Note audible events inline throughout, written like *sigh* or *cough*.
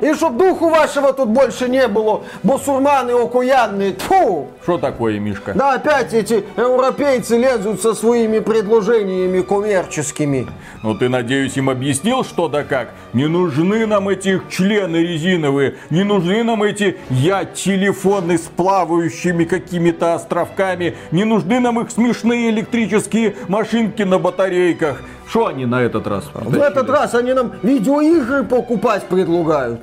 И чтоб духу вашего тут больше не было, бусурманы окуянные, тьфу! Что такое, Мишка? Да опять эти европейцы лезут со своими предложениями коммерческими. Ну ты, надеюсь, им объяснил что да как? Не нужны нам эти члены резиновые, не нужны нам эти я-телефоны с плавающими какими-то островками, не нужны нам их смешные электрические машинки на батарейках. Что они на этот раз В этот раз они нам видеоигры покупать предлагают.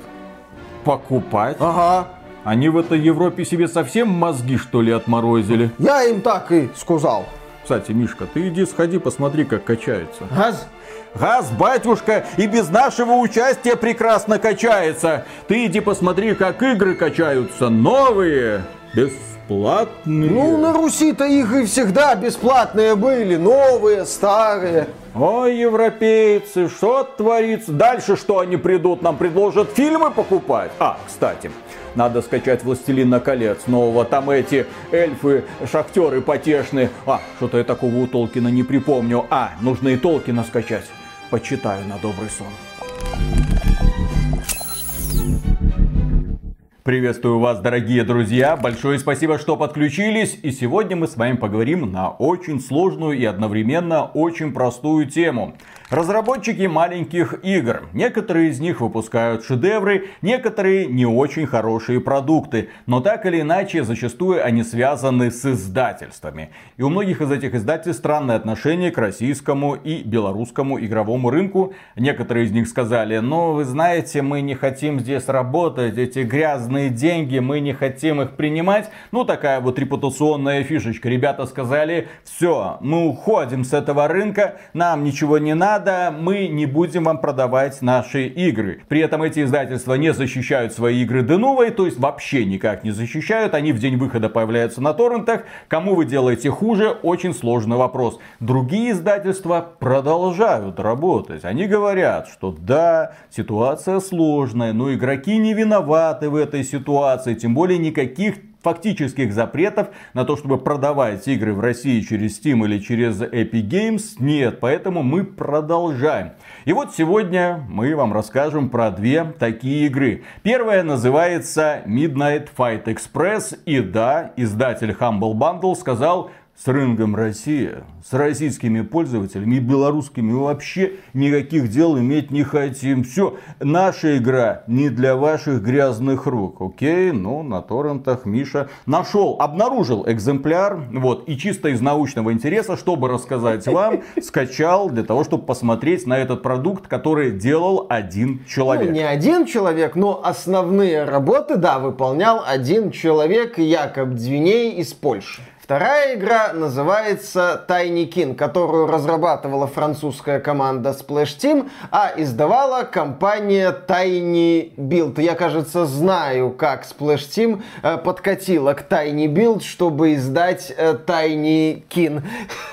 Покупать? Ага. Они в этой Европе себе совсем мозги, что ли, отморозили? Я им так и сказал. Кстати, Мишка, ты иди сходи, посмотри, как качается. Газ? Газ, батюшка, и без нашего участия прекрасно качается. Ты иди посмотри, как игры качаются. Новые, бесплатные. Ну, на Руси-то игры всегда бесплатные были. Новые, старые. Ой, европейцы, что творится? Дальше что они придут? Нам предложат фильмы покупать? А, кстати, надо скачать «Властелина колец» нового. Там эти эльфы, шахтеры потешные. А, что-то я такого у Толкина не припомню. А, нужно и Толкина скачать. Почитаю на добрый сон. Приветствую вас, дорогие друзья. Большое спасибо, что подключились. И сегодня мы с вами поговорим на очень сложную и одновременно очень простую тему. Разработчики маленьких игр. Некоторые из них выпускают шедевры, некоторые не очень хорошие продукты. Но так или иначе, зачастую они связаны с издательствами. И у многих из этих издательств странное отношение к российскому и белорусскому игровому рынку. Некоторые из них сказали, ну вы знаете, мы не хотим здесь работать, эти грязные деньги, мы не хотим их принимать. Ну такая вот репутационная фишечка. Ребята сказали, все, мы уходим с этого рынка, нам ничего не надо надо, мы не будем вам продавать наши игры. При этом эти издательства не защищают свои игры деновой, то есть вообще никак не защищают. Они в день выхода появляются на торрентах. Кому вы делаете хуже, очень сложный вопрос. Другие издательства продолжают работать. Они говорят, что да, ситуация сложная, но игроки не виноваты в этой ситуации. Тем более никаких фактических запретов на то, чтобы продавать игры в России через Steam или через Epic Games нет. Поэтому мы продолжаем. И вот сегодня мы вам расскажем про две такие игры. Первая называется Midnight Fight Express. И да, издатель Humble Bundle сказал, с рынком Россия, с российскими пользователями и белорусскими вообще никаких дел иметь не хотим. Все, наша игра не для ваших грязных рук. Окей, ну на торрентах Миша нашел, обнаружил экземпляр, вот, и чисто из научного интереса, чтобы рассказать вам, *laughs* скачал для того, чтобы посмотреть на этот продукт, который делал один человек. Ну, не один человек, но основные работы, да, выполнял один человек, Якоб Двиней из Польши. Вторая игра называется Tiny King, которую разрабатывала французская команда Splash Team, а издавала компания Tiny Build. Я, кажется, знаю, как Splash Team э, подкатила к Tiny Build, чтобы издать э, Tiny King.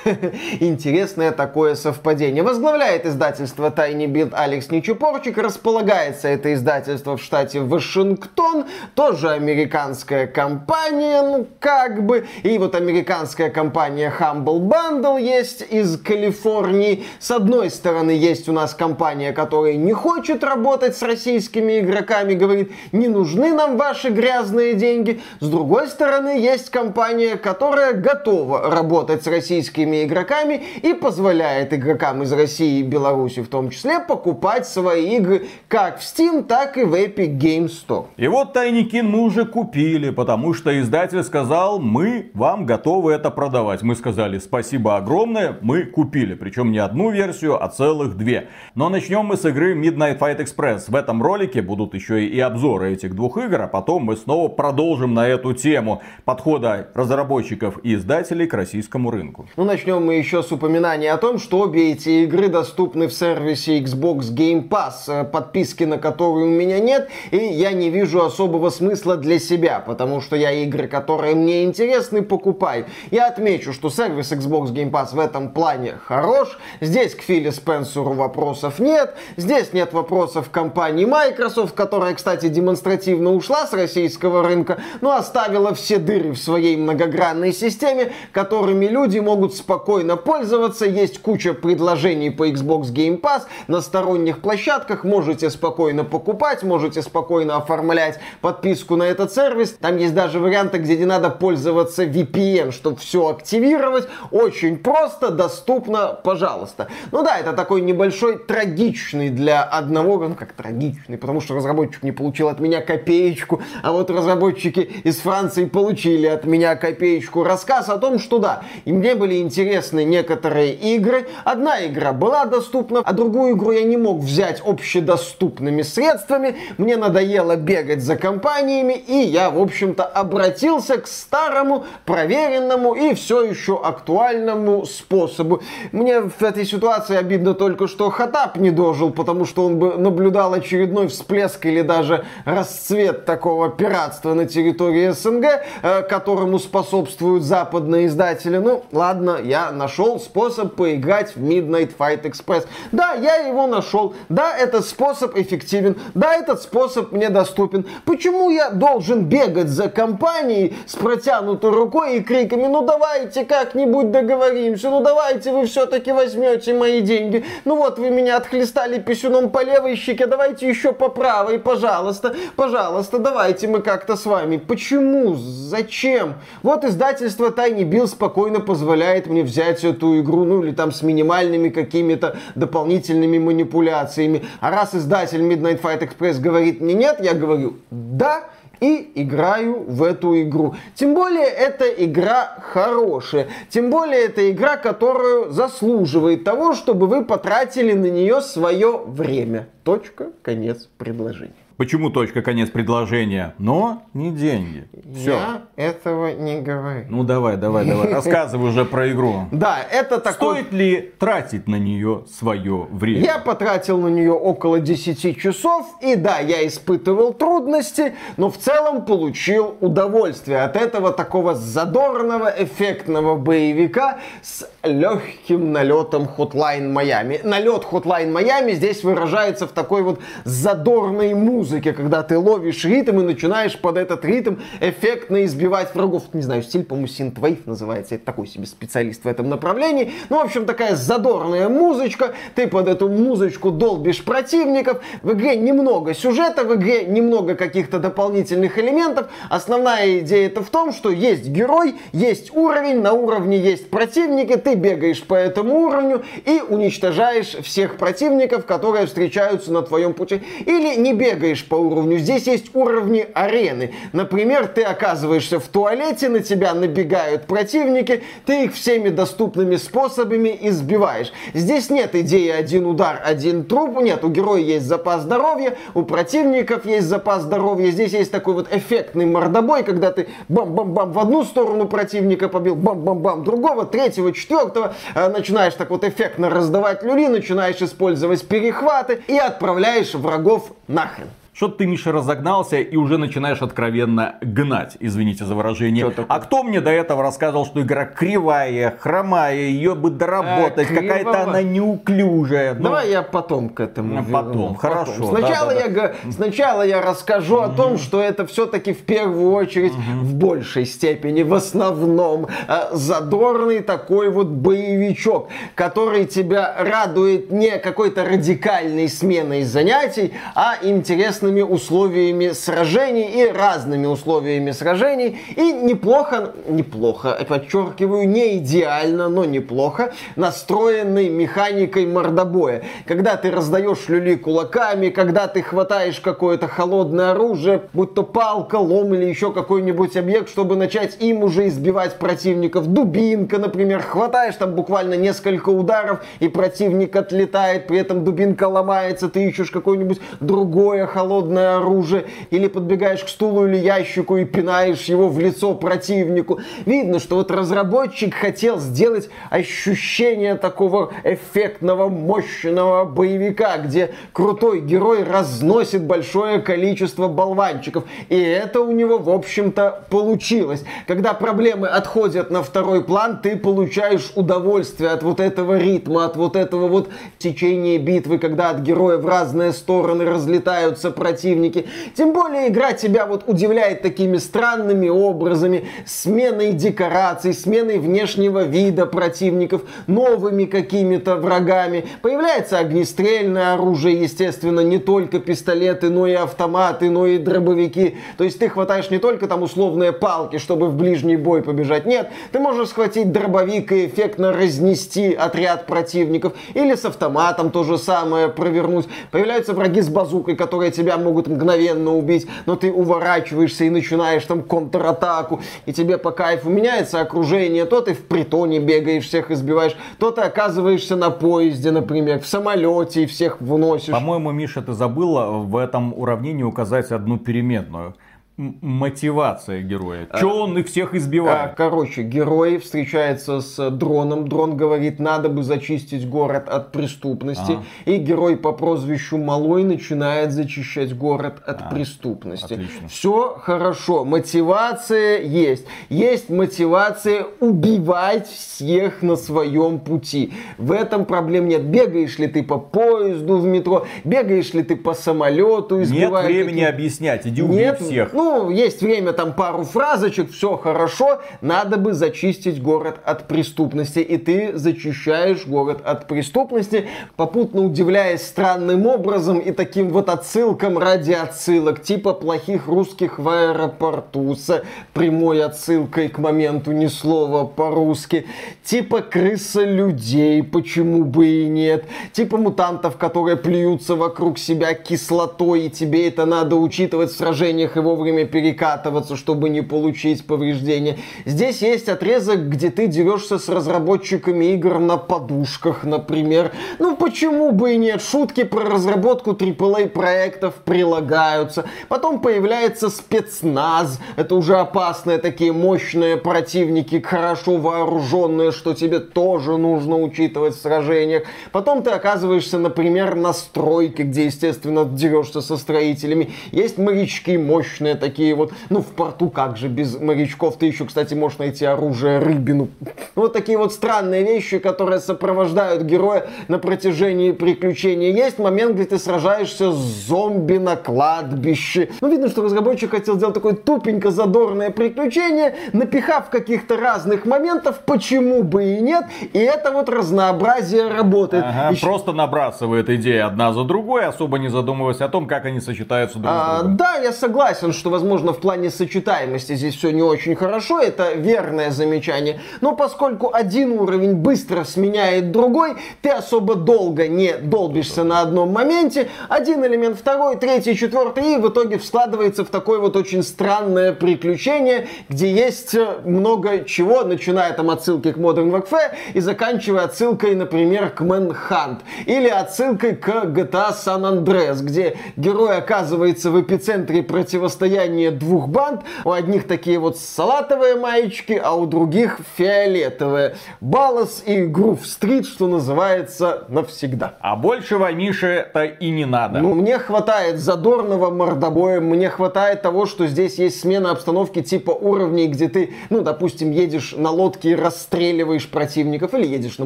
*laughs* Интересное такое совпадение. Возглавляет издательство Tiny Build Алекс Нечупорчик. Располагается это издательство в штате Вашингтон. Тоже американская компания, ну как бы. И вот американская компания Humble Bundle есть из Калифорнии. С одной стороны, есть у нас компания, которая не хочет работать с российскими игроками, говорит, не нужны нам ваши грязные деньги. С другой стороны, есть компания, которая готова работать с российскими игроками и позволяет игрокам из России и Беларуси в том числе покупать свои игры как в Steam, так и в Epic Games Store. И вот Тайникин мы уже купили, потому что издатель сказал, мы вам готовы это продавать. Мы сказали спасибо огромное, мы купили. Причем не одну версию, а целых две. Но начнем мы с игры Midnight Fight Express. В этом ролике будут еще и обзоры этих двух игр, а потом мы снова продолжим на эту тему подхода разработчиков и издателей к российскому рынку. Ну, начнем мы еще с упоминания о том, что обе эти игры доступны в сервисе Xbox Game Pass, э, подписки на которую у меня нет, и я не вижу особого смысла для себя, потому что я игры, которые мне интересны, покупаю покупай. Я отмечу, что сервис Xbox Game Pass в этом плане хорош. Здесь к Филе Спенсеру вопросов нет. Здесь нет вопросов компании Microsoft, которая, кстати, демонстративно ушла с российского рынка, но оставила все дыры в своей многогранной системе, которыми люди могут спокойно пользоваться. Есть куча предложений по Xbox Game Pass на сторонних площадках. Можете спокойно покупать, можете спокойно оформлять подписку на этот сервис. Там есть даже варианты, где не надо пользоваться VPN, чтобы все активировать. Очень просто, доступно, пожалуйста. Ну да, это такой небольшой трагичный для одного, ну как трагичный, потому что разработчик не получил от меня копеечку, а вот разработчики из Франции получили от меня копеечку. Рассказ о том, что да, и мне были интересны некоторые игры. Одна игра была доступна, а другую игру я не мог взять общедоступными средствами. Мне надоело бегать за компаниями, и я, в общем-то, обратился к старому, проверенному и все еще актуальному способу. Мне в этой ситуации обидно только, что Хатап не дожил, потому что он бы наблюдал очередной всплеск или даже расцвет такого пиратства на территории СНГ, э, которому способствуют западные издатели. Ну, ладно, я нашел способ поиграть в Midnight Fight Express. Да, я его нашел. Да, этот способ эффективен. Да, этот способ мне доступен. Почему я должен бегать за компанией с протянутой рукой и криками, ну давайте как-нибудь договоримся, ну давайте вы все-таки возьмете мои деньги. Ну вот вы меня отхлестали писюном по левой щеке, давайте еще по правой, пожалуйста, пожалуйста, давайте мы как-то с вами. Почему? Зачем? Вот издательство Tiny Bill спокойно позволяет мне взять эту игру, ну или там с минимальными какими-то дополнительными манипуляциями. А раз издатель Midnight Fight Express говорит мне нет, я говорю да, и играю в эту игру. Тем более эта игра хорошая. Тем более это игра, которую заслуживает того, чтобы вы потратили на нее свое время. Точка, конец предложения. Почему точка конец предложения? Но не деньги. Все. Я этого не говорю. Ну давай, давай, давай. *laughs* Рассказывай уже про игру. Да, это такой... Стоит ли тратить на нее свое время? Я потратил на нее около 10 часов. И да, я испытывал трудности, но в целом получил удовольствие от этого такого задорного, эффектного боевика с легким налетом Hotline Miami. Налет Hotline Miami здесь выражается в такой вот задорной музыке музыке, когда ты ловишь ритм и начинаешь под этот ритм эффектно избивать врагов. Не знаю, стиль, по-моему, синтвейв называется. Это такой себе специалист в этом направлении. Ну, в общем, такая задорная музычка. Ты под эту музычку долбишь противников. В игре немного сюжета, в игре немного каких-то дополнительных элементов. Основная идея это в том, что есть герой, есть уровень, на уровне есть противники, ты бегаешь по этому уровню и уничтожаешь всех противников, которые встречаются на твоем пути. Или не бегаешь бегаешь по уровню. Здесь есть уровни арены. Например, ты оказываешься в туалете, на тебя набегают противники, ты их всеми доступными способами избиваешь. Здесь нет идеи один удар, один труп. Нет, у героя есть запас здоровья, у противников есть запас здоровья. Здесь есть такой вот эффектный мордобой, когда ты бам-бам-бам в одну сторону противника побил, бам-бам-бам другого, третьего, четвертого. Э, начинаешь так вот эффектно раздавать люли, начинаешь использовать перехваты и отправляешь врагов нахрен. Что ты, Миша, разогнался и уже начинаешь откровенно гнать, извините за выражение. А кто мне до этого рассказывал, что игра кривая, хромая, ее бы доработать, а, какая-то она неуклюжая. Ну, Давай я потом к этому ну, Потом, верну. хорошо. Потом. Сначала, да, да, я, да. сначала я расскажу угу. о том, что это все-таки в первую очередь, угу. в большей степени, в основном, э, задорный такой вот боевичок, который тебя радует не какой-то радикальной сменой занятий, а интересно интересными условиями сражений и разными условиями сражений. И неплохо, неплохо, подчеркиваю, не идеально, но неплохо настроенной механикой мордобоя. Когда ты раздаешь люли кулаками, когда ты хватаешь какое-то холодное оружие, будь то палка, лом или еще какой-нибудь объект, чтобы начать им уже избивать противников. Дубинка, например, хватаешь там буквально несколько ударов, и противник отлетает, при этом дубинка ломается, ты ищешь какое-нибудь другое холодное холодное оружие, или подбегаешь к стулу или ящику и пинаешь его в лицо противнику. Видно, что вот разработчик хотел сделать ощущение такого эффектного, мощного боевика, где крутой герой разносит большое количество болванчиков. И это у него, в общем-то, получилось. Когда проблемы отходят на второй план, ты получаешь удовольствие от вот этого ритма, от вот этого вот течения битвы, когда от героя в разные стороны разлетаются противники. Тем более игра тебя вот удивляет такими странными образами, сменой декораций, сменой внешнего вида противников, новыми какими-то врагами. Появляется огнестрельное оружие, естественно, не только пистолеты, но и автоматы, но и дробовики. То есть ты хватаешь не только там условные палки, чтобы в ближний бой побежать. Нет, ты можешь схватить дробовик и эффектно разнести отряд противников. Или с автоматом то же самое провернуть. Появляются враги с базукой, которые тебя могут мгновенно убить, но ты уворачиваешься и начинаешь там контратаку, и тебе по кайфу меняется окружение. То ты в притоне бегаешь, всех избиваешь, то ты оказываешься на поезде, например, в самолете и всех вносишь. По-моему, Миша, ты забыла в этом уравнении указать одну переменную мотивация героя? Че а, он их всех избивает? А, короче, герой встречается с дроном. Дрон говорит, надо бы зачистить город от преступности. А. И герой по прозвищу Малой начинает зачищать город от а. преступности. Отлично. Все хорошо. Мотивация есть. Есть мотивация убивать всех на своем пути. В этом проблем нет. Бегаешь ли ты по поезду в метро, бегаешь ли ты по самолету. Нет времени объяснять. Иди убей нет, всех. Ну, ну, есть время, там пару фразочек, все хорошо, надо бы зачистить город от преступности. И ты зачищаешь город от преступности, попутно удивляясь странным образом и таким вот отсылкам ради отсылок, типа плохих русских в аэропорту с прямой отсылкой к моменту ни слова по-русски, типа крыса людей, почему бы и нет, типа мутантов, которые плюются вокруг себя кислотой, и тебе это надо учитывать в сражениях и вовремя время перекатываться, чтобы не получить повреждения. Здесь есть отрезок, где ты дерешься с разработчиками игр на подушках, например. Ну, почему бы и нет? Шутки про разработку AAA проектов прилагаются. Потом появляется спецназ. Это уже опасные такие мощные противники, хорошо вооруженные, что тебе тоже нужно учитывать в сражениях. Потом ты оказываешься, например, на стройке, где, естественно, дерешься со строителями. Есть морячки мощные, такие вот, ну, в порту как же, без морячков ты еще, кстати, можешь найти оружие, рыбину. *laughs* Вот такие вот странные вещи, которые сопровождают героя на протяжении приключений. Есть момент, где ты сражаешься с зомби на кладбище. Ну, видно, что разработчик хотел сделать такое тупенько задорное приключение, напихав каких-то разных моментов, почему бы и нет, и это вот разнообразие работает. Ага, Еще... Просто набрасывает идеи одна за другой, особо не задумываясь о том, как они сочетаются друг а, с другом. Да, я согласен, что возможно, в плане сочетаемости здесь все не очень хорошо, это верное замечание. Но поскольку один уровень быстро сменяет другой, ты особо долго не долбишься на одном моменте. Один элемент, второй, третий, четвертый, и в итоге складывается в такое вот очень странное приключение, где есть много чего, начиная там отсылки к Modern Warfare и заканчивая отсылкой, например, к Manhunt. Или отсылкой к GTA San Andreas, где герой оказывается в эпицентре противостояния противостояние двух банд. У одних такие вот салатовые маечки, а у других фиолетовые. Балас и Грув Стрит, что называется, навсегда. А большего Мише-то и не надо. Ну, мне хватает задорного мордобоя, мне хватает того, что здесь есть смена обстановки типа уровней, где ты, ну, допустим, едешь на лодке и расстреливаешь противников, или едешь на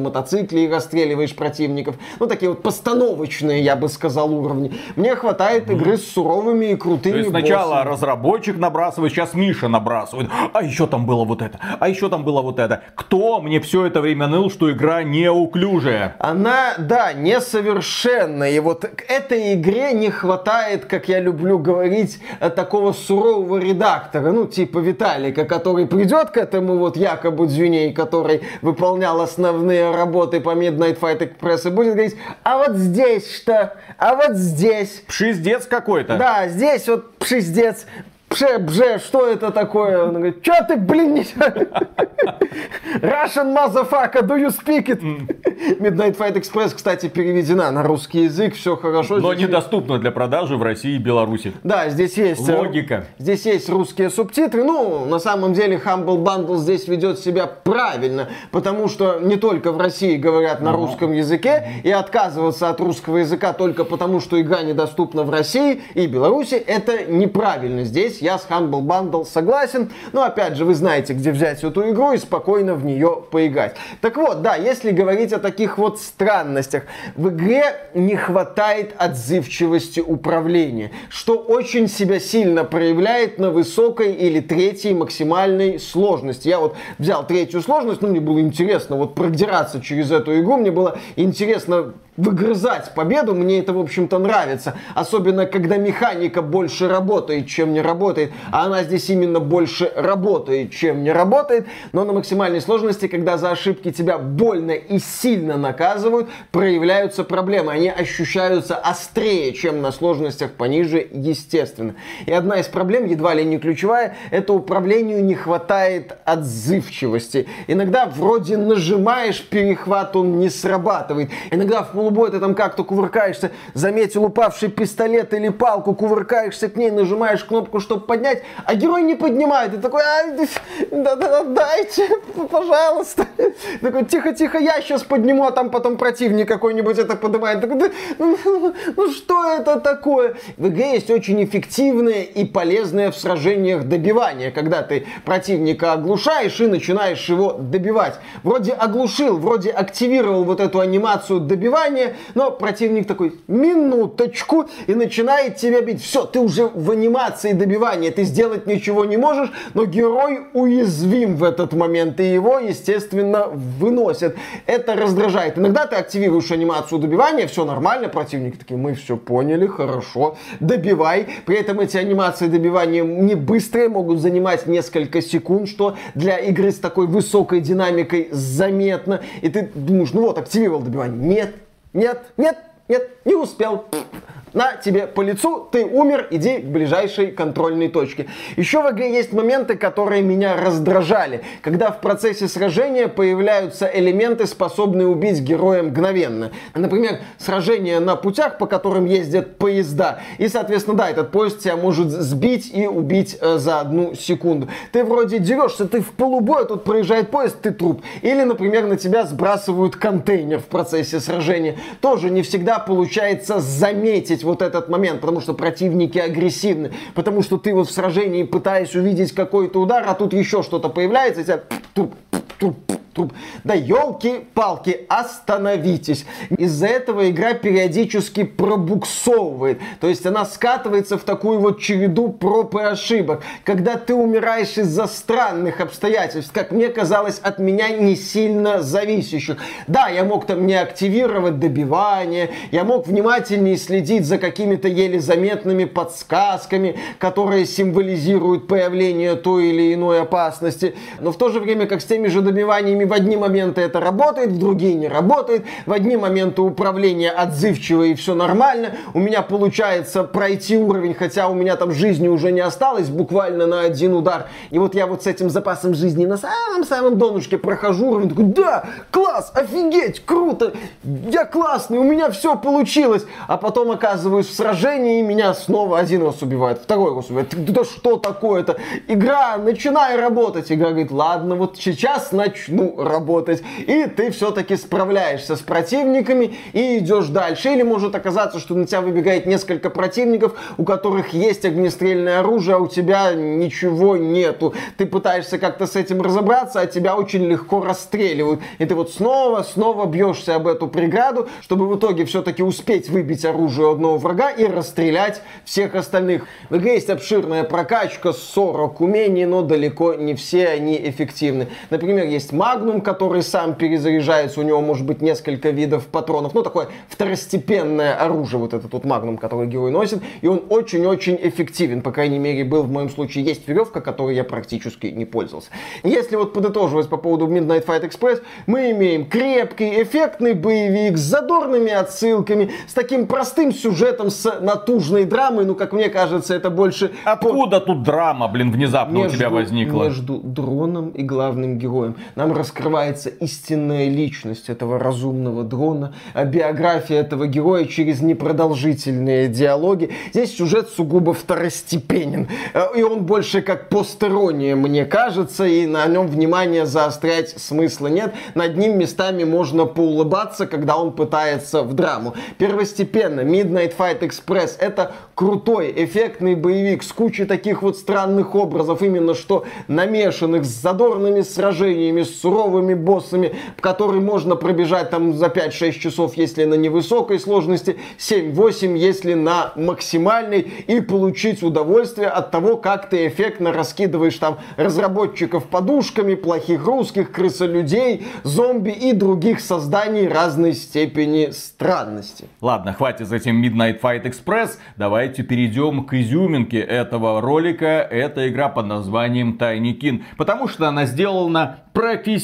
мотоцикле и расстреливаешь противников. Ну, такие вот постановочные, я бы сказал, уровни. Мне хватает игры с суровыми и крутыми То есть сначала разработчик набрасывает, сейчас Миша набрасывает. А еще там было вот это, а еще там было вот это. Кто мне все это время ныл, что игра неуклюжая? Она, да, несовершенная. И вот к этой игре не хватает, как я люблю говорить, такого сурового редактора, ну, типа Виталика, который придет к этому вот якобы Дзюней, который выполнял основные работы по Midnight Fight Express и будет говорить, а вот здесь что? А вот здесь? Пшиздец какой-то. Да, здесь вот пшиздец бже, бже, что это такое? Он говорит, что ты, блин, не... Russian motherfucker, do you speak it? Midnight Fight Express, кстати, переведена на русский язык, все хорошо. Но здесь... недоступна для продажи в России и Беларуси. Да, здесь есть... Э, Логика. Здесь есть русские субтитры. Ну, на самом деле, Humble Bundle здесь ведет себя правильно, потому что не только в России говорят на русском языке, и отказываться от русского языка только потому, что игра недоступна в России и Беларуси, это неправильно. Здесь я с Humble Bundle согласен, но опять же, вы знаете, где взять эту игру и спокойно в нее поиграть. Так вот, да, если говорить о таких вот странностях, в игре не хватает отзывчивости управления, что очень себя сильно проявляет на высокой или третьей максимальной сложности. Я вот взял третью сложность, ну мне было интересно вот продираться через эту игру, мне было интересно выгрызать победу, мне это, в общем-то, нравится. Особенно, когда механика больше работает, чем не работает. А она здесь именно больше работает, чем не работает. Но на максимальной сложности, когда за ошибки тебя больно и сильно наказывают, проявляются проблемы. Они ощущаются острее, чем на сложностях пониже, естественно. И одна из проблем, едва ли не ключевая, это управлению не хватает отзывчивости. Иногда вроде нажимаешь, перехват он не срабатывает. Иногда в полубой ты там как-то кувыркаешься, заметил упавший пистолет или палку, кувыркаешься к ней, нажимаешь кнопку, чтобы поднять, а герой не поднимает. Ты такой, а, да, да, дайте, пожалуйста. Такой, тихо-тихо, я сейчас подниму, а там потом противник какой-нибудь это поднимает. Такой, да, ну, ну что это такое? В игре есть очень эффективное и полезное в сражениях добивание, когда ты противника оглушаешь и начинаешь его добивать. Вроде оглушил, вроде активировал вот эту анимацию добивания, движение, но противник такой, минуточку, и начинает тебя бить. Все, ты уже в анимации добивания, ты сделать ничего не можешь, но герой уязвим в этот момент, и его, естественно, выносят. Это раздражает. Иногда ты активируешь анимацию добивания, все нормально, противники такие, мы все поняли, хорошо, добивай. При этом эти анимации добивания не быстрые, могут занимать несколько секунд, что для игры с такой высокой динамикой заметно. И ты думаешь, ну вот, активировал добивание. Нет, нет, нет, нет, не успел на тебе по лицу, ты умер, иди к ближайшей контрольной точке. Еще в игре есть моменты, которые меня раздражали, когда в процессе сражения появляются элементы, способные убить героя мгновенно. Например, сражение на путях, по которым ездят поезда. И, соответственно, да, этот поезд тебя может сбить и убить э, за одну секунду. Ты вроде дерешься, ты в полубой, тут проезжает поезд, ты труп. Или, например, на тебя сбрасывают контейнер в процессе сражения. Тоже не всегда получается заметить заметить вот этот момент, потому что противники агрессивны, потому что ты вот в сражении пытаешься увидеть какой-то удар, а тут еще что-то появляется, и тебя труп. Да елки-палки, остановитесь. Из-за этого игра периодически пробуксовывает. То есть она скатывается в такую вот череду проб и ошибок. Когда ты умираешь из-за странных обстоятельств, как мне казалось, от меня не сильно зависящих. Да, я мог там не активировать добивание, я мог внимательнее следить за какими-то еле заметными подсказками, которые символизируют появление той или иной опасности. Но в то же время, как с теми же добиваниями в одни моменты это работает, в другие не работает. В одни моменты управление отзывчиво и все нормально. У меня получается пройти уровень, хотя у меня там жизни уже не осталось, буквально на один удар. И вот я вот с этим запасом жизни на самом-самом донышке прохожу уровень, такой, да, класс, офигеть, круто, я классный, у меня все получилось. А потом оказываюсь в сражении, и меня снова один раз убивает, второй раз убивает. Да что такое-то? Игра, начинай работать. Игра говорит, ладно, вот сейчас начну работать, и ты все-таки справляешься с противниками и идешь дальше. Или может оказаться, что на тебя выбегает несколько противников, у которых есть огнестрельное оружие, а у тебя ничего нету. Ты пытаешься как-то с этим разобраться, а тебя очень легко расстреливают. И ты вот снова, снова бьешься об эту преграду, чтобы в итоге все-таки успеть выбить оружие одного врага и расстрелять всех остальных. В игре есть обширная прокачка, 40 умений, но далеко не все они эффективны. Например, есть маг, Магнум, который сам перезаряжается, у него может быть несколько видов патронов, ну такое второстепенное оружие, вот этот вот Магнум, который герой носит, и он очень-очень эффективен, по крайней мере был в моем случае, есть веревка, которой я практически не пользовался. Если вот подытоживать по поводу Midnight Fight Express, мы имеем крепкий, эффектный боевик с задорными отсылками, с таким простым сюжетом, с натужной драмой, ну как мне кажется, это больше... Откуда тут драма, блин, внезапно между, у тебя возникла? Между дроном и главным героем. Нам раскрывается истинная личность этого разумного дрона, а биография этого героя через непродолжительные диалоги. Здесь сюжет сугубо второстепенен. Э, и он больше как постерония, мне кажется, и на нем внимание заострять смысла нет. Над ним местами можно поулыбаться, когда он пытается в драму. Первостепенно, Midnight Fight Express это крутой, эффектный боевик с кучей таких вот странных образов, именно что намешанных с задорными сражениями, с суровыми боссами, которые можно пробежать там за 5-6 часов, если на невысокой сложности, 7-8, если на максимальной, и получить удовольствие от того, как ты эффектно раскидываешь там разработчиков подушками, плохих русских, крысолюдей, зомби и других созданий разной степени странности. Ладно, хватит с этим Midnight Fight Express, давайте перейдем к изюминке этого ролика. Это игра под названием Tiny Kin, потому что она сделана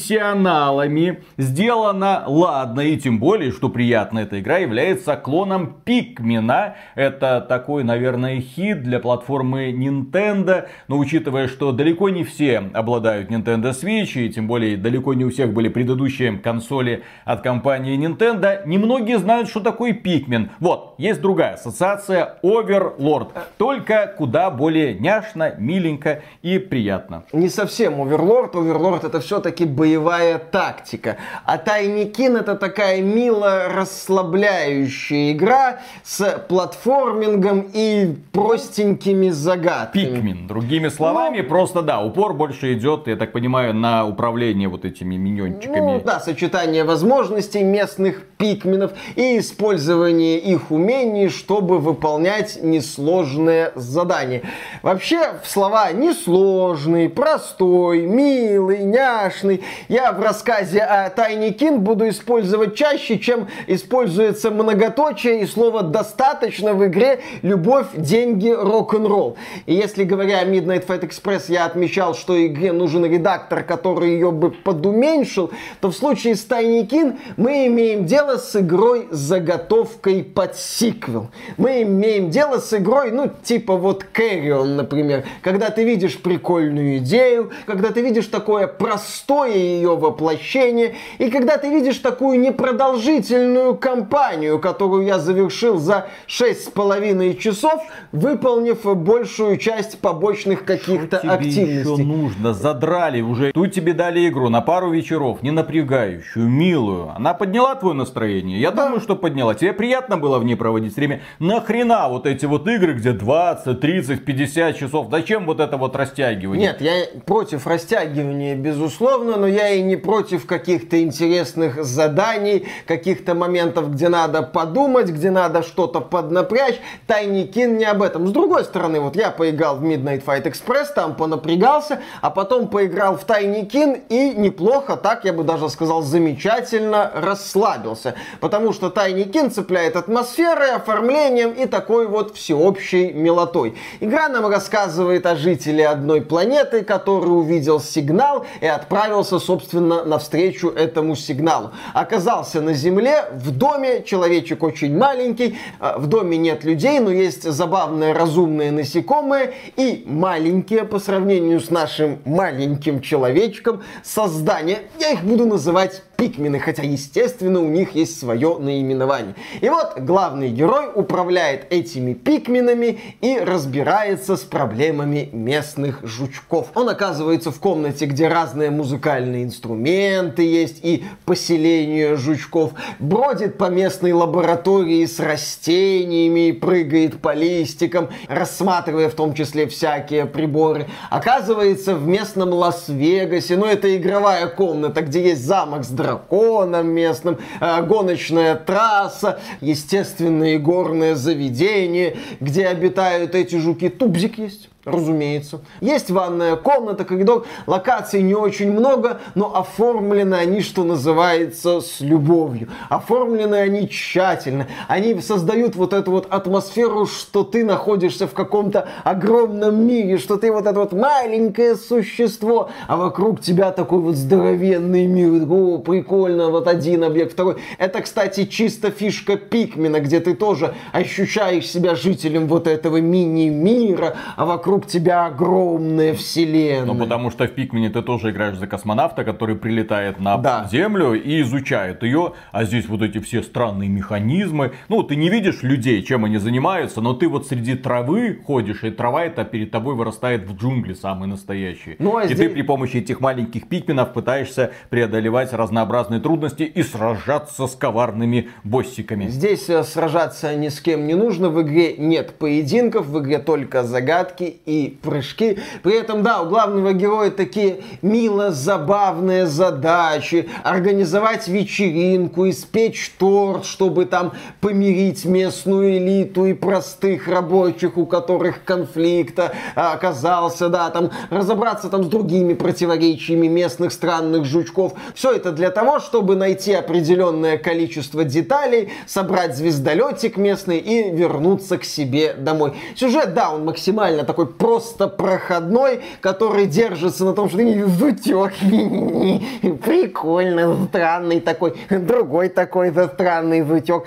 профессионалами, сделана ладно, и тем более, что приятно, эта игра является клоном Пикмена. Это такой, наверное, хит для платформы Nintendo, но учитывая, что далеко не все обладают Nintendo Switch, и тем более далеко не у всех были предыдущие консоли от компании Nintendo, немногие знают, что такое Пикмен. Вот, есть другая ассоциация Overlord, только куда более няшно, миленько и приятно. Не совсем Overlord, Overlord это все все-таки боевая тактика. А Тайникин это такая мило расслабляющая игра с платформингом и простенькими загадками. Пикмин. Другими словами, ну, просто да, упор больше идет, я так понимаю, на управление вот этими миньончиками. Ну да, сочетание возможностей местных пикменов и использование их умений, чтобы выполнять несложные задания. Вообще, в слова несложный, простой, милый, няшный. Я в рассказе о Тайне Кин буду использовать чаще, чем используется многоточие и слово «достаточно» в игре «любовь, деньги, рок-н-ролл». И если, говоря о Midnight Fight Express, я отмечал, что игре нужен редактор, который ее бы подуменьшил, то в случае с Тайни Кин мы имеем дело с игрой с заготовкой под сиквел. Мы имеем дело с игрой, ну, типа вот Carrion, например, когда ты видишь прикольную идею, когда ты видишь такое простое ее воплощение. И когда ты видишь такую непродолжительную кампанию, которую я завершил за шесть с половиной часов, выполнив большую часть побочных каких-то активностей. еще нужно? Задрали уже. Тут тебе дали игру на пару вечеров, не напрягающую, милую. Она подняла твое настроение? Я да. думаю, что подняла. Тебе приятно было в ней проводить время? Нахрена вот эти вот игры, где 20, 30, 50 часов? Зачем вот это вот растягивание? Нет, я против растягивания, безусловно, но я и не против каких-то интересных заданий, каких-то моментов, где надо подумать, где надо что-то поднапрячь. Тайникин не об этом. С другой стороны, вот я поиграл в Midnight Fight Express, там понапрягался, а потом поиграл в Тайникин и неплохо, так я бы даже сказал, замечательно расслабился. Потому что Тайникин цепляет атмосферой, оформлением и такой вот всеобщей милотой. Игра нам рассказывает о жителе одной планеты, который увидел сигнал и отправился, собственно, навстречу этому сигналу. Оказался на земле, в доме, человечек очень маленький, э, в доме нет людей, но есть забавные разумные насекомые и маленькие по сравнению с нашим маленьким человечком создания. Я их буду называть пикмены, хотя, естественно, у них есть свое наименование. И вот главный герой управляет этими пикменами и разбирается с проблемами местных жучков. Он оказывается в комнате, где разные музыкальные инструменты есть и поселение жучков, бродит по местной лаборатории с растениями, прыгает по листикам, рассматривая в том числе всякие приборы. Оказывается в местном Лас-Вегасе, ну это игровая комната, где есть замок с драконом местным, э, гоночная трасса, естественные горные заведения, где обитают эти жуки. Тубзик есть. Разумеется. Есть ванная комната, коридор, локаций не очень много, но оформлены они, что называется, с любовью. Оформлены они тщательно. Они создают вот эту вот атмосферу, что ты находишься в каком-то огромном мире, что ты вот это вот маленькое существо, а вокруг тебя такой вот здоровенный мир. О, прикольно, вот один объект, второй. Это, кстати, чисто фишка Пикмена, где ты тоже ощущаешь себя жителем вот этого мини-мира, а вокруг вокруг тебя огромная вселенная. Ну, потому что в Пикмене ты тоже играешь за космонавта, который прилетает на да. Землю и изучает ее. А здесь вот эти все странные механизмы. Ну, ты не видишь людей, чем они занимаются, но ты вот среди травы ходишь, и трава эта перед тобой вырастает в джунгли самые настоящие. Ну, а и здесь... ты при помощи этих маленьких пикменов пытаешься преодолевать разнообразные трудности и сражаться с коварными боссиками. Здесь э, сражаться ни с кем не нужно. В игре нет поединков, в игре только загадки и прыжки. При этом, да, у главного героя такие мило забавные задачи. Организовать вечеринку, испечь торт, чтобы там помирить местную элиту и простых рабочих, у которых конфликта оказался, да, там разобраться там с другими противоречиями местных странных жучков. Все это для того, чтобы найти определенное количество деталей, собрать звездолетик местный и вернуться к себе домой. Сюжет, да, он максимально такой просто проходной, который держится на том, что ты зутек. Прикольно, странный такой. Другой такой за странный зутек.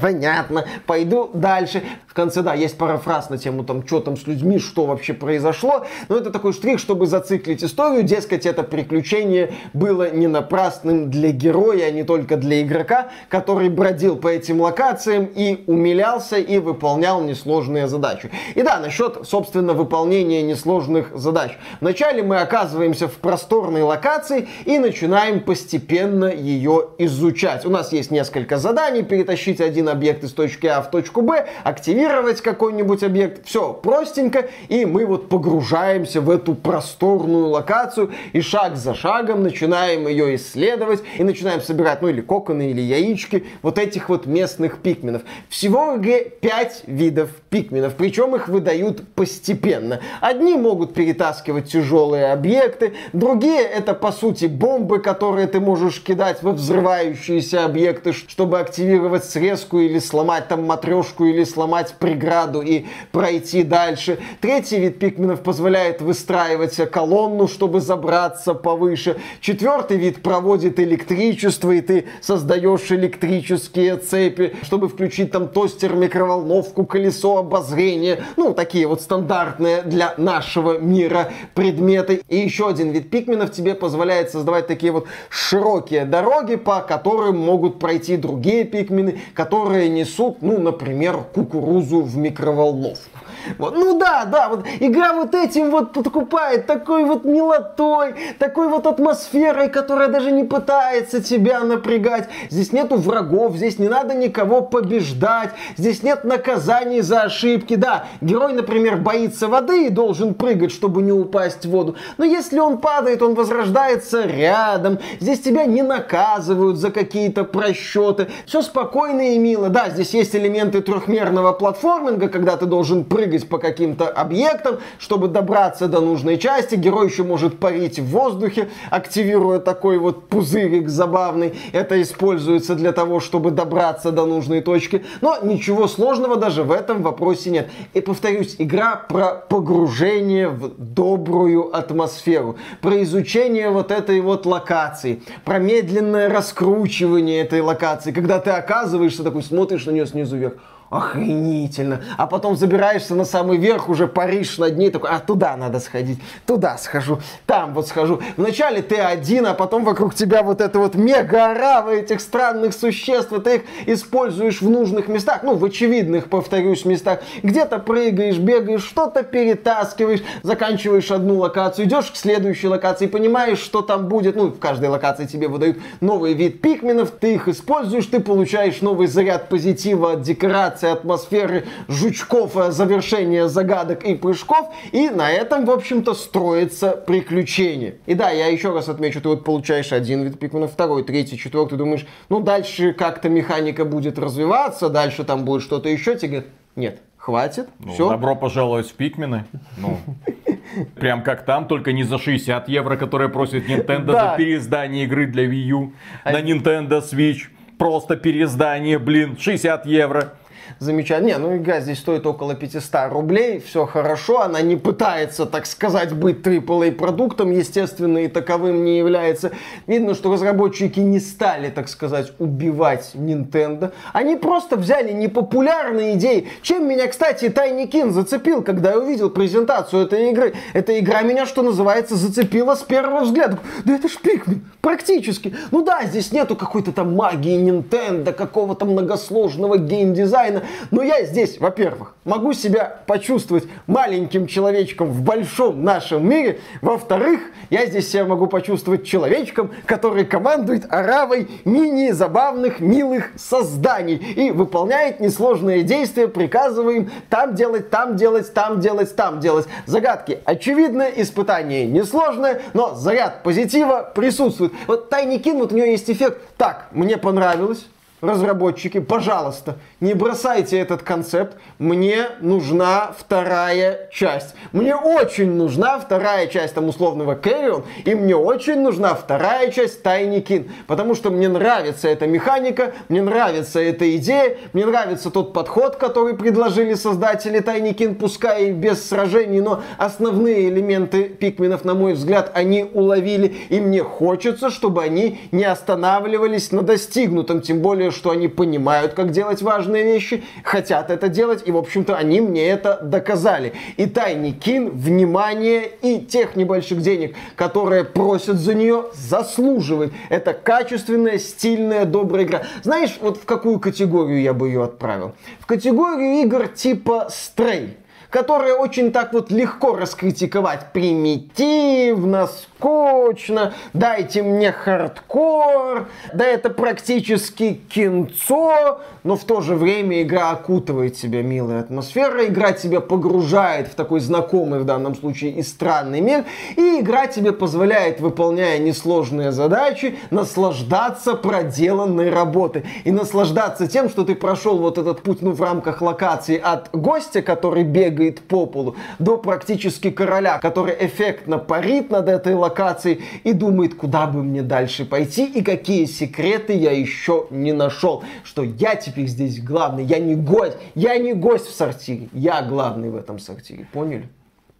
Понятно. Пойду дальше. В конце, да, есть пара фраз на тему там, что там с людьми, что вообще произошло. Но это такой штрих, чтобы зациклить историю. Дескать, это приключение было не напрасным для героя, а не только для игрока, который бродил по этим локациям и умилялся и выполнял несложные задачи. И да, насчет, собственно, собственно, выполнения несложных задач. Вначале мы оказываемся в просторной локации и начинаем постепенно ее изучать. У нас есть несколько заданий. Перетащить один объект из точки А в точку Б, активировать какой-нибудь объект. Все простенько. И мы вот погружаемся в эту просторную локацию и шаг за шагом начинаем ее исследовать и начинаем собирать, ну или коконы, или яички вот этих вот местных пикменов. Всего в игре 5 видов пикменов, причем их выдают постепенно. Одни могут перетаскивать тяжелые объекты, другие это по сути бомбы, которые ты можешь кидать во взрывающиеся объекты, чтобы активировать срезку или сломать там матрешку или сломать преграду и пройти дальше. Третий вид пикменов позволяет выстраивать колонну, чтобы забраться повыше. Четвертый вид проводит электричество, и ты создаешь электрические цепи, чтобы включить там тостер, микроволновку, колесо обозрения. Ну, такие вот стандартные для нашего мира предметы. И еще один вид пикменов тебе позволяет создавать такие вот широкие дороги, по которым могут пройти другие пикмены, которые несут, ну, например, кукурузу в микроволновку. Вот. Ну да, да, вот игра вот этим вот подкупает, такой вот милотой, такой вот атмосферой, которая даже не пытается тебя напрягать. Здесь нету врагов, здесь не надо никого побеждать, здесь нет наказаний за ошибки. Да, герой, например, боится воды и должен прыгать, чтобы не упасть в воду. Но если он падает, он возрождается рядом. Здесь тебя не наказывают за какие-то просчеты. Все спокойно и мило. Да, здесь есть элементы трехмерного платформинга, когда ты должен прыгать прыгать по каким-то объектам, чтобы добраться до нужной части. Герой еще может парить в воздухе, активируя такой вот пузырик забавный. Это используется для того, чтобы добраться до нужной точки. Но ничего сложного даже в этом вопросе нет. И повторюсь, игра про погружение в добрую атмосферу, про изучение вот этой вот локации, про медленное раскручивание этой локации, когда ты оказываешься такой, смотришь на нее снизу вверх охренительно. А потом забираешься на самый верх, уже паришь над ней, такой, а туда надо сходить, туда схожу, там вот схожу. Вначале ты один, а потом вокруг тебя вот это вот мега-орава этих странных существ, и ты их используешь в нужных местах, ну, в очевидных, повторюсь, местах. Где-то прыгаешь, бегаешь, что-то перетаскиваешь, заканчиваешь одну локацию, идешь к следующей локации, понимаешь, что там будет, ну, в каждой локации тебе выдают новый вид пикменов, ты их используешь, ты получаешь новый заряд позитива от декорации, генерация атмосферы жучков, э, завершение загадок и прыжков. И на этом, в общем-то, строится приключение. И да, я еще раз отмечу, ты вот получаешь один вид пикмена, второй, третий, четвертый, думаешь, ну дальше как-то механика будет развиваться, дальше там будет что-то еще, тебе говорят, нет, хватит. Ну, Все. Добро пожаловать в Пикмены. Ну, *laughs* прям как там, только не за 60 евро, которые просит Nintendo Да. за переиздание игры для Wii U на Nintendo Switch. Просто переиздание, блин, 60 евро. Замечательно. Не, ну игра здесь стоит около 500 рублей, все хорошо, она не пытается, так сказать, быть AAA продуктом, естественно, и таковым не является. Видно, что разработчики не стали, так сказать, убивать Nintendo. Они просто взяли непопулярные идеи. Чем меня, кстати, Tiny Kin зацепил, когда я увидел презентацию этой игры. Эта игра меня, что называется, зацепила с первого взгляда. Да это ж Pikmin, практически. Ну да, здесь нету какой-то там магии Nintendo, какого-то многосложного геймдизайна. Но я здесь, во-первых, могу себя почувствовать маленьким человечком в большом нашем мире. Во-вторых, я здесь себя могу почувствовать человечком, который командует оравой мини-забавных, милых созданий и выполняет несложные действия, приказывая им там делать, там делать, там делать, там делать. Загадки очевидны, испытание несложное, но заряд позитива присутствует. Вот Тайни Кин, вот у нее есть эффект. Так, мне понравилось, разработчики, пожалуйста, не бросайте этот концепт. Мне нужна вторая часть. Мне очень нужна вторая часть там условного Carrion, и мне очень нужна вторая часть Kin, потому что мне нравится эта механика, мне нравится эта идея, мне нравится тот подход, который предложили создатели Kin, пускай и без сражений, но основные элементы пикменов, на мой взгляд, они уловили, и мне хочется, чтобы они не останавливались на достигнутом, тем более, что они понимают, как делать важные вещи, хотят это делать, и, в общем-то, они мне это доказали. И Тайни Кин, внимание и тех небольших денег, которые просят за нее, заслуживает. Это качественная, стильная, добрая игра. Знаешь, вот в какую категорию я бы ее отправил? В категорию игр типа Stray которые очень так вот легко раскритиковать. Примитивно, скучно, дайте мне хардкор, да это практически кинцо, но в то же время игра окутывает себя милой атмосферой, игра тебя погружает в такой знакомый в данном случае и странный мир, и игра тебе позволяет, выполняя несложные задачи, наслаждаться проделанной работой и наслаждаться тем, что ты прошел вот этот путь, ну, в рамках локации от гостя, который бегает по полу, до практически короля, который эффектно парит над этой локацией и думает, куда бы мне дальше пойти и какие секреты я еще не нашел. Что я теперь здесь главный, я не гость, я не гость в сортире, я главный в этом сортире, поняли?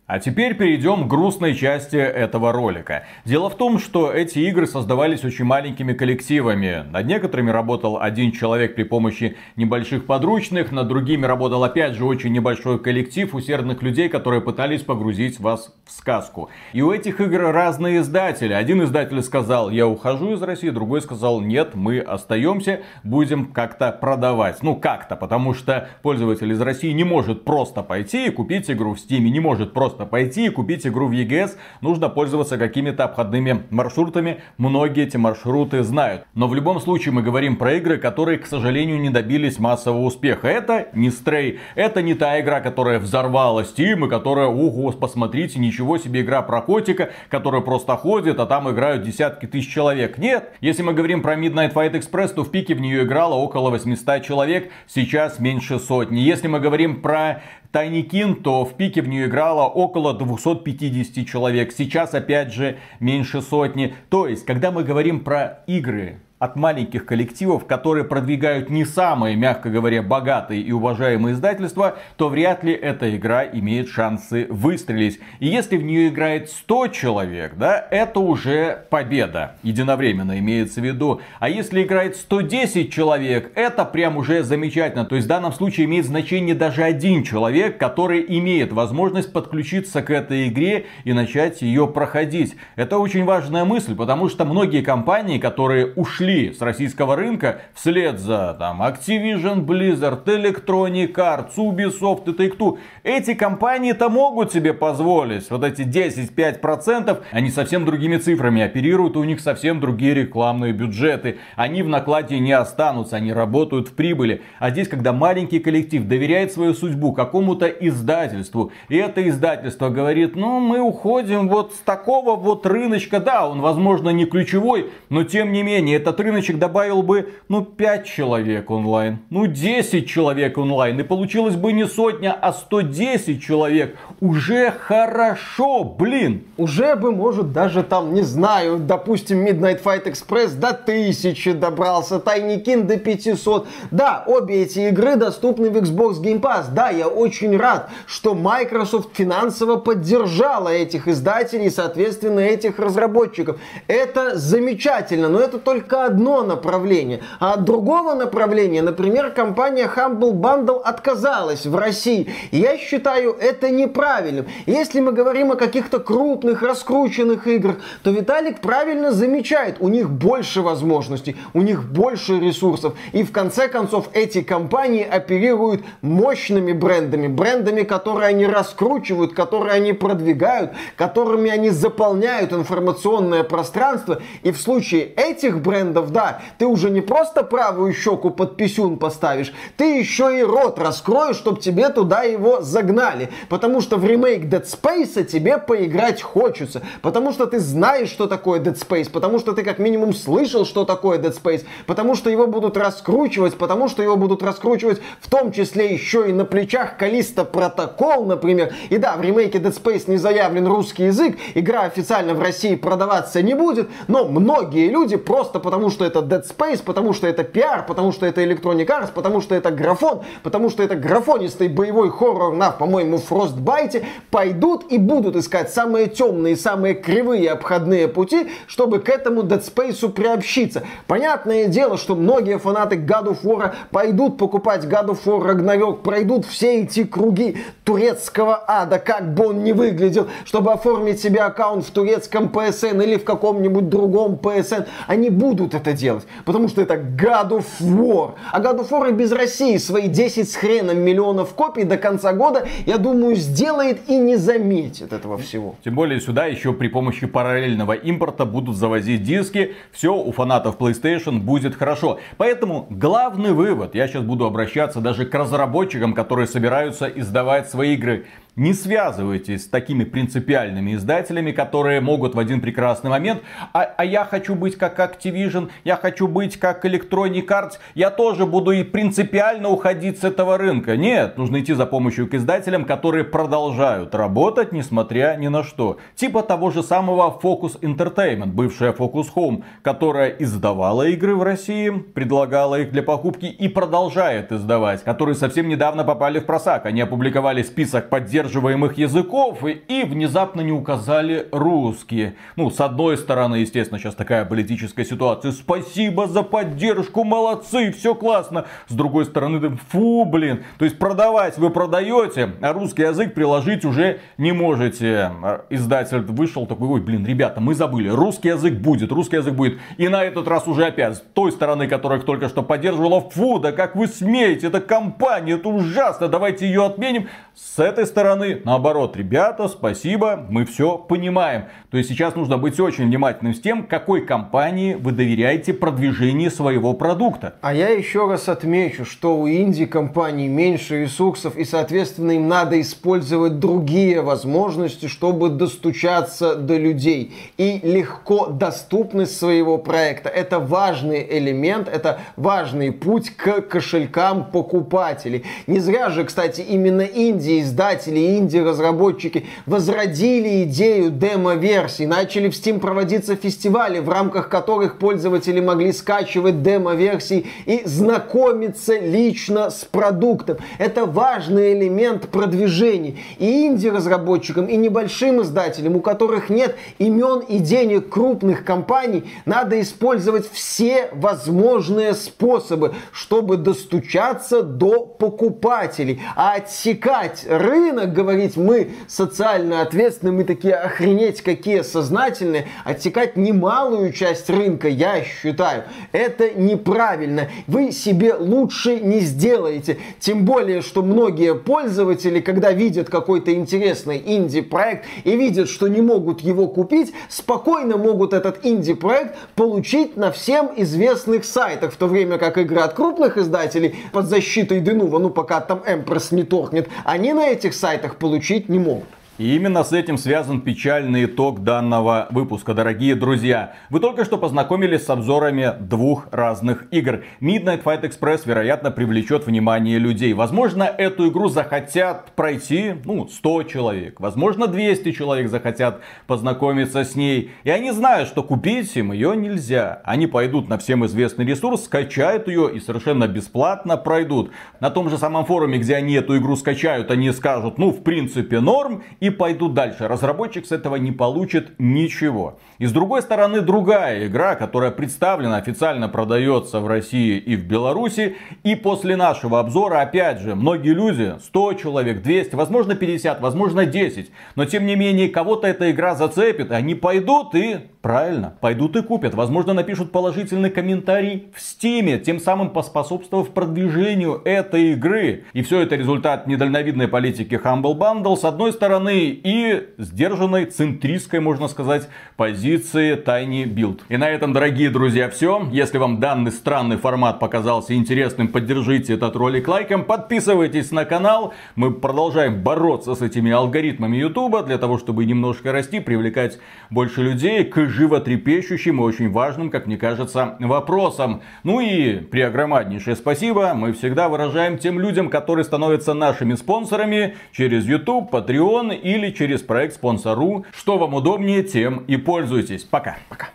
А теперь перейдем к грустной части этого ролика. Дело в том, что эти игры создавались очень маленькими коллективами. Над некоторыми работал один человек при помощи небольших подручных, над другими работал опять же очень небольшой коллектив усердных людей, которые пытались погрузить вас в сказку. И у этих игр разные издатели. Один издатель сказал, я ухожу из России, другой сказал, нет, мы остаемся, будем как-то продавать. Ну как-то, потому что пользователь из России не может просто пойти и купить игру в Steam, не может просто пойти и купить игру в EGS, нужно пользоваться какими-то обходными маршрутами. Многие эти маршруты знают. Но в любом случае мы говорим про игры, которые, к сожалению, не добились массового успеха. Это не Stray, это не та игра, которая взорвала Steam и которая, ого, посмотрите, ничего себе игра про котика, которая просто ходит, а там играют десятки тысяч человек. Нет, если мы говорим про Midnight Fight Express, то в пике в нее играло около 800 человек, сейчас меньше сотни. Если мы говорим про Тайни Кин, то в пике в нее играло около 250 человек. Сейчас, опять же, меньше сотни. То есть, когда мы говорим про игры от маленьких коллективов, которые продвигают не самые, мягко говоря, богатые и уважаемые издательства, то вряд ли эта игра имеет шансы выстрелить. И если в нее играет 100 человек, да, это уже победа. Единовременно имеется в виду. А если играет 110 человек, это прям уже замечательно. То есть в данном случае имеет значение даже один человек, который имеет возможность подключиться к этой игре и начать ее проходить. Это очень важная мысль, потому что многие компании, которые ушли с российского рынка вслед за там, Activision, Blizzard, Electronic Arts, Ubisoft и Take-Two. Эти компании-то могут себе позволить вот эти 10-5%. Они совсем другими цифрами оперируют, у них совсем другие рекламные бюджеты. Они в накладе не останутся, они работают в прибыли. А здесь, когда маленький коллектив доверяет свою судьбу какому-то издательству, и это издательство говорит, ну мы уходим вот с такого вот рыночка, да, он возможно не ключевой, но тем не менее это этот рыночек добавил бы, ну, 5 человек онлайн, ну, 10 человек онлайн, и получилось бы не сотня, а 110 человек. Уже хорошо, блин. Уже бы, может, даже там, не знаю, допустим, Midnight Fight Express до 1000 добрался, Тайникин до 500. Да, обе эти игры доступны в Xbox Game Pass. Да, я очень рад, что Microsoft финансово поддержала этих издателей, соответственно, этих разработчиков. Это замечательно, но это только одно направление. А от другого направления, например, компания Humble Bundle отказалась в России. Я считаю это неправильным. Если мы говорим о каких-то крупных, раскрученных играх, то Виталик правильно замечает, у них больше возможностей, у них больше ресурсов. И в конце концов эти компании оперируют мощными брендами, брендами, которые они раскручивают, которые они продвигают, которыми они заполняют информационное пространство. И в случае этих брендов, да, ты уже не просто правую щеку под писюн поставишь, ты еще и рот раскроешь, чтобы тебе туда его загнали. Потому что в ремейк Dead Space тебе поиграть хочется. Потому что ты знаешь, что такое Dead Space. Потому что ты как минимум слышал, что такое Dead Space. Потому что его будут раскручивать. Потому что его будут раскручивать в том числе еще и на плечах Калиста Протокол, например. И да, в ремейке Dead Space не заявлен русский язык. Игра официально в России продаваться не будет. Но многие люди просто потому, что это Dead Space, потому что это пиар, потому что это Electronic Arts, потому что это графон, потому что это графонистый боевой хоррор на, по-моему, Frostbite, пойдут и будут искать самые темные, самые кривые обходные пути, чтобы к этому Dead Space приобщиться. Понятное дело, что многие фанаты God of War пойдут покупать God of War Ragnarok, пройдут все эти круги турецкого ада, как бы он ни выглядел, чтобы оформить себе аккаунт в турецком PSN или в каком-нибудь другом PSN. Они будут это делать, потому что это God of War. А God of War и без России свои 10 с хреном миллионов копий до конца года, я думаю, сделает и не заметит этого всего. Тем более сюда еще при помощи параллельного импорта будут завозить диски. Все у фанатов PlayStation будет хорошо. Поэтому главный вывод, я сейчас буду обращаться даже к разработчикам, которые собираются издавать свои игры. Не связывайтесь с такими принципиальными издателями, которые могут в один прекрасный момент, а, а я хочу быть как Activision, я хочу быть как Electronic Arts, я тоже буду и принципиально уходить с этого рынка. Нет, нужно идти за помощью к издателям, которые продолжают работать, несмотря ни на что. Типа того же самого Focus Entertainment, бывшая Focus Home, которая издавала игры в России, предлагала их для покупки и продолжает издавать, которые совсем недавно попали в просак. Они опубликовали список поддержки поддерживаемых языков и, внезапно не указали русские. Ну, с одной стороны, естественно, сейчас такая политическая ситуация. Спасибо за поддержку, молодцы, все классно. С другой стороны, фу, блин. То есть продавать вы продаете, а русский язык приложить уже не можете. Издатель вышел такой, ой, блин, ребята, мы забыли, русский язык будет, русский язык будет. И на этот раз уже опять с той стороны, которая только что поддерживала, фу, да как вы смеете, это компания, это ужасно, давайте ее отменим. С этой стороны стороны, наоборот, ребята, спасибо, мы все понимаем. То есть сейчас нужно быть очень внимательным с тем, какой компании вы доверяете продвижению своего продукта. А я еще раз отмечу, что у инди-компаний меньше ресурсов и, соответственно, им надо использовать другие возможности, чтобы достучаться до людей. И легко доступность своего проекта – это важный элемент, это важный путь к кошелькам покупателей. Не зря же, кстати, именно инди-издатели инди-разработчики возродили идею демо-версий, начали в Steam проводиться фестивали, в рамках которых пользователи могли скачивать демо-версии и знакомиться лично с продуктом. Это важный элемент продвижения. И инди-разработчикам, и небольшим издателям, у которых нет имен и денег крупных компаний, надо использовать все возможные способы, чтобы достучаться до покупателей. А отсекать рынок, говорить, мы социально ответственны, мы такие охренеть какие сознательные, отсекать немалую часть рынка, я считаю, это неправильно. Вы себе лучше не сделаете. Тем более, что многие пользователи, когда видят какой-то интересный инди-проект и видят, что не могут его купить, спокойно могут этот инди-проект получить на всем известных сайтах, в то время как игры от крупных издателей под защитой Денува, ну пока там Эмпресс не торкнет, они на этих сайтах получить не могут. И именно с этим связан печальный итог данного выпуска, дорогие друзья. Вы только что познакомились с обзорами двух разных игр. Midnight Fight Express, вероятно, привлечет внимание людей. Возможно, эту игру захотят пройти, ну, 100 человек. Возможно, 200 человек захотят познакомиться с ней. И они знают, что купить им ее нельзя. Они пойдут на всем известный ресурс, скачают ее и совершенно бесплатно пройдут. На том же самом форуме, где они эту игру скачают, они скажут, ну, в принципе, норм. И и пойдут дальше. Разработчик с этого не получит ничего. И с другой стороны, другая игра, которая представлена, официально продается в России и в Беларуси. И после нашего обзора, опять же, многие люди, 100 человек, 200, возможно 50, возможно 10. Но тем не менее, кого-то эта игра зацепит, они пойдут и, правильно, пойдут и купят. Возможно, напишут положительный комментарий в Стиме, тем самым поспособствовав продвижению этой игры. И все это результат недальновидной политики Humble Bundle, с одной стороны, и сдержанной, центристской, можно сказать, позиции Tiny Build. И на этом, дорогие друзья, все. Если вам данный странный формат показался интересным, поддержите этот ролик лайком, подписывайтесь на канал. Мы продолжаем бороться с этими алгоритмами YouTube для того, чтобы немножко расти, привлекать больше людей к животрепещущим и очень важным, как мне кажется, вопросам. Ну и преогромаднейшее спасибо мы всегда выражаем тем людям, которые становятся нашими спонсорами через YouTube, Patreon или через проект спонсору. Что вам удобнее, тем и пользуйтесь. Пока. Пока.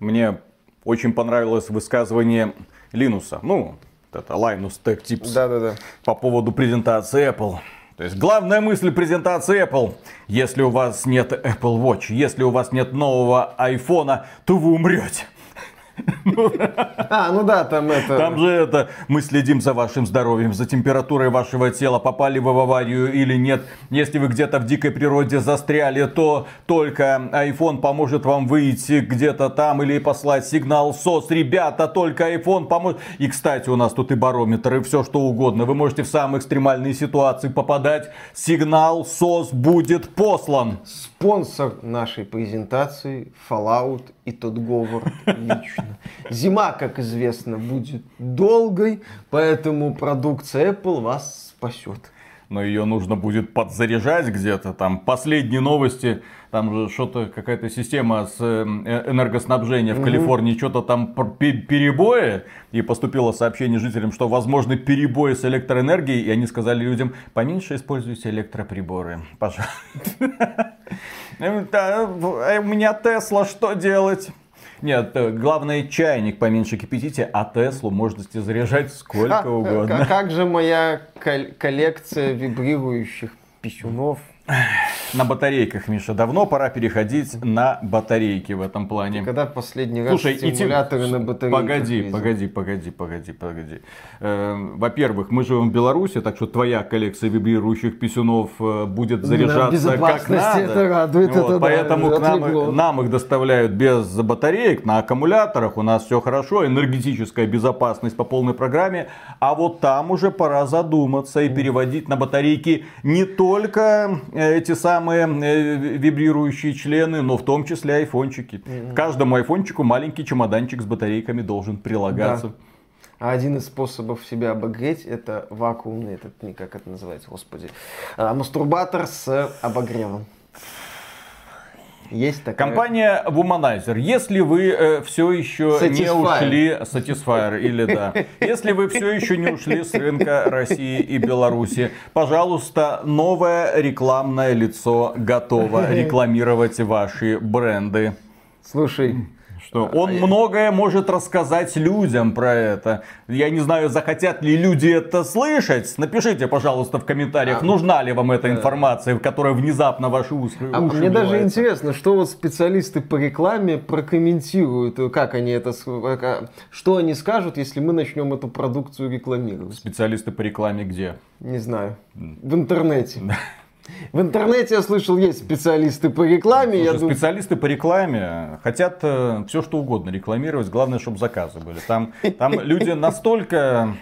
Мне очень понравилось высказывание Линуса. Ну, это Linus Tech Tips. Да, да, да. По поводу презентации Apple. То есть главная мысль презентации Apple. Если у вас нет Apple Watch, если у вас нет нового iPhone, то вы умрете. *laughs* А, ну да, там это... Там же это, мы следим за вашим здоровьем, за температурой вашего тела, попали вы в аварию или нет. Если вы где-то в дикой природе застряли, то только iPhone поможет вам выйти где-то там или послать сигнал SOS. Ребята, только iPhone поможет. И, кстати, у нас тут и барометр, и все что угодно. Вы можете в самые экстремальные ситуации попадать. Сигнал SOS будет послан. Спонсор нашей презентации Fallout и тот говор лично. Зима, как известно, будет долгой, поэтому продукция Apple вас спасет. Но ее нужно будет подзаряжать где-то там. Последние новости, там же что-то, какая-то система с э, энергоснабжения в Калифорнии, что-то там перебои. И поступило сообщение жителям, что возможны перебои с электроэнергией. И они сказали людям, поменьше используйте электроприборы, пожалуйста. У меня Тесла, что делать? Нет, э, главное чайник поменьше кипятите, а Теслу можете заряжать сколько угодно. Как же моя коллекция вибрирующих писюнов? На батарейках, Миша, давно пора переходить на батарейки в этом плане. Когда последний раз Слушай, стимуляторы и на батарейках Погоди, видел? погоди, погоди, погоди, погоди. Э, во-первых, мы живем в Беларуси, так что твоя коллекция вибрирующих писюнов э, будет заряжаться как надо. это радует, вот, это поэтому да, к нам, нам их доставляют без батареек, на аккумуляторах, у нас все хорошо, энергетическая безопасность по полной программе. А вот там уже пора задуматься и переводить на батарейки не только эти самые э, вибрирующие члены, но в том числе айфончики. Mm-hmm. каждому айфончику маленький чемоданчик с батарейками должен прилагаться. Да. А один из способов себя обогреть это вакуумный, этот, как это называется, господи, а, мастурбатор с обогревом. Есть такая. Компания Womanizer. Если вы э, все еще Satisfyer. не ушли... Satisfyer или да. *laughs* Если вы все еще не ушли с рынка России и Беларуси, пожалуйста, новое рекламное лицо готово *laughs* рекламировать ваши бренды. Слушай, что он многое может рассказать людям про это. Я не знаю, захотят ли люди это слышать. Напишите, пожалуйста, в комментариях, а, нужна ли вам эта информация, которая внезапно ваши уши А уши мне даже интересно, что вот специалисты по рекламе прокомментируют, как они это, что они скажут, если мы начнем эту продукцию рекламировать. Специалисты по рекламе где? Не знаю. В интернете. *laughs* В интернете я слышал, есть специалисты по рекламе. Слушай, я специалисты по рекламе хотят э, все что угодно рекламировать, главное, чтобы заказы были. Там, там люди настолько...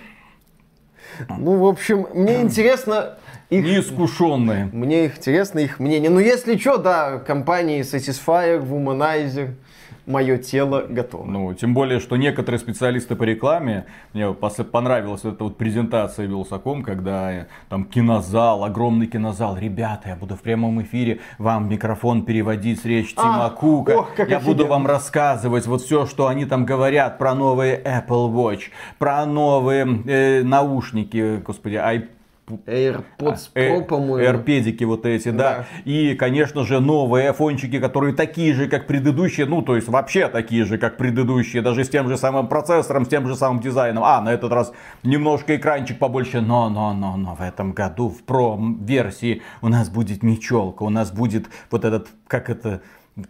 Ну, в общем, мне интересно... Их... Неискушенные. Мне их интересно их мнение. Ну, если что, да, компании Satisfyer, Womanizer, мое тело готово. Ну, тем более, что некоторые специалисты по рекламе, мне понравилась эта вот презентация Вилсаком, когда э, там кинозал, огромный кинозал. Ребята, я буду в прямом эфире вам микрофон переводить с речь а, Тима Кука. Ох, я офигенно. буду вам рассказывать вот все, что они там говорят про новые Apple Watch, про новые э, наушники, господи, iPad AirPods а, Pro, по-моему. AirPedики вот эти, да. да. И, конечно же, новые айфончики, которые такие же, как предыдущие. Ну, то есть, вообще такие же, как предыдущие. Даже с тем же самым процессором, с тем же самым дизайном. А, на этот раз немножко экранчик побольше. Но, но, но, но в этом году в Pro версии у нас будет не челка. У нас будет вот этот, как это,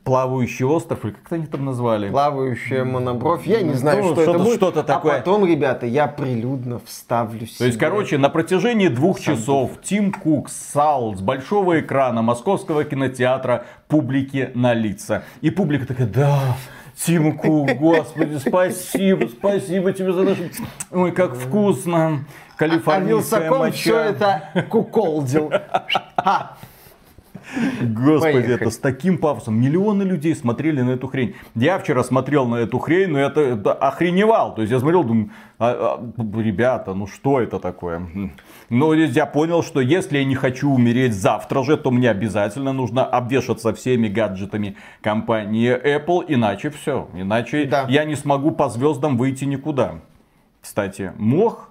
плавающий остров, или как они там назвали? Плавающая монобровь. Я не знаю, ну, что, что это будет. Что-то такое. А потом, ребята, я прилюдно вставлю себе. То есть, короче, на протяжении двух Сам часов Тим Кук ссал с большого экрана московского кинотеатра публике на лица. И публика такая, да, Тим Кук, господи, спасибо, спасибо тебе за наш... Ой, как вкусно. Калифорнийская а, а моча. все это куколдил. Господи, Поехали. это с таким пафосом. Миллионы людей смотрели на эту хрень. Я вчера смотрел на эту хрень, но это, это охреневал. То есть я смотрел, думаю, а, а, ребята, ну что это такое? Но я понял, что если я не хочу умереть завтра же, то мне обязательно нужно обвешаться всеми гаджетами компании Apple, иначе все. Иначе да. я не смогу по звездам выйти никуда. Кстати, мох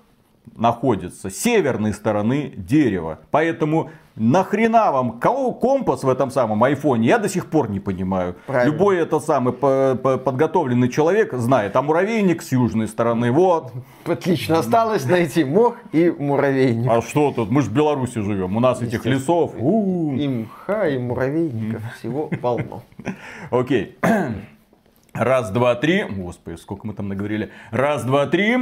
находится с северной стороны дерева. Поэтому Нахрена вам кого компас в этом самом айфоне? Я до сих пор не понимаю. Правильно. Любой этот самый подготовленный человек знает, а муравейник с южной стороны, вот. Отлично, осталось найти мох и муравейник. А что тут? Мы же в Беларуси живем, у нас этих лесов. И мха, и муравейников, всего полно. *laughs* Окей. *clears throat* Раз, два, три. Господи, сколько мы там наговорили. Раз, два, три.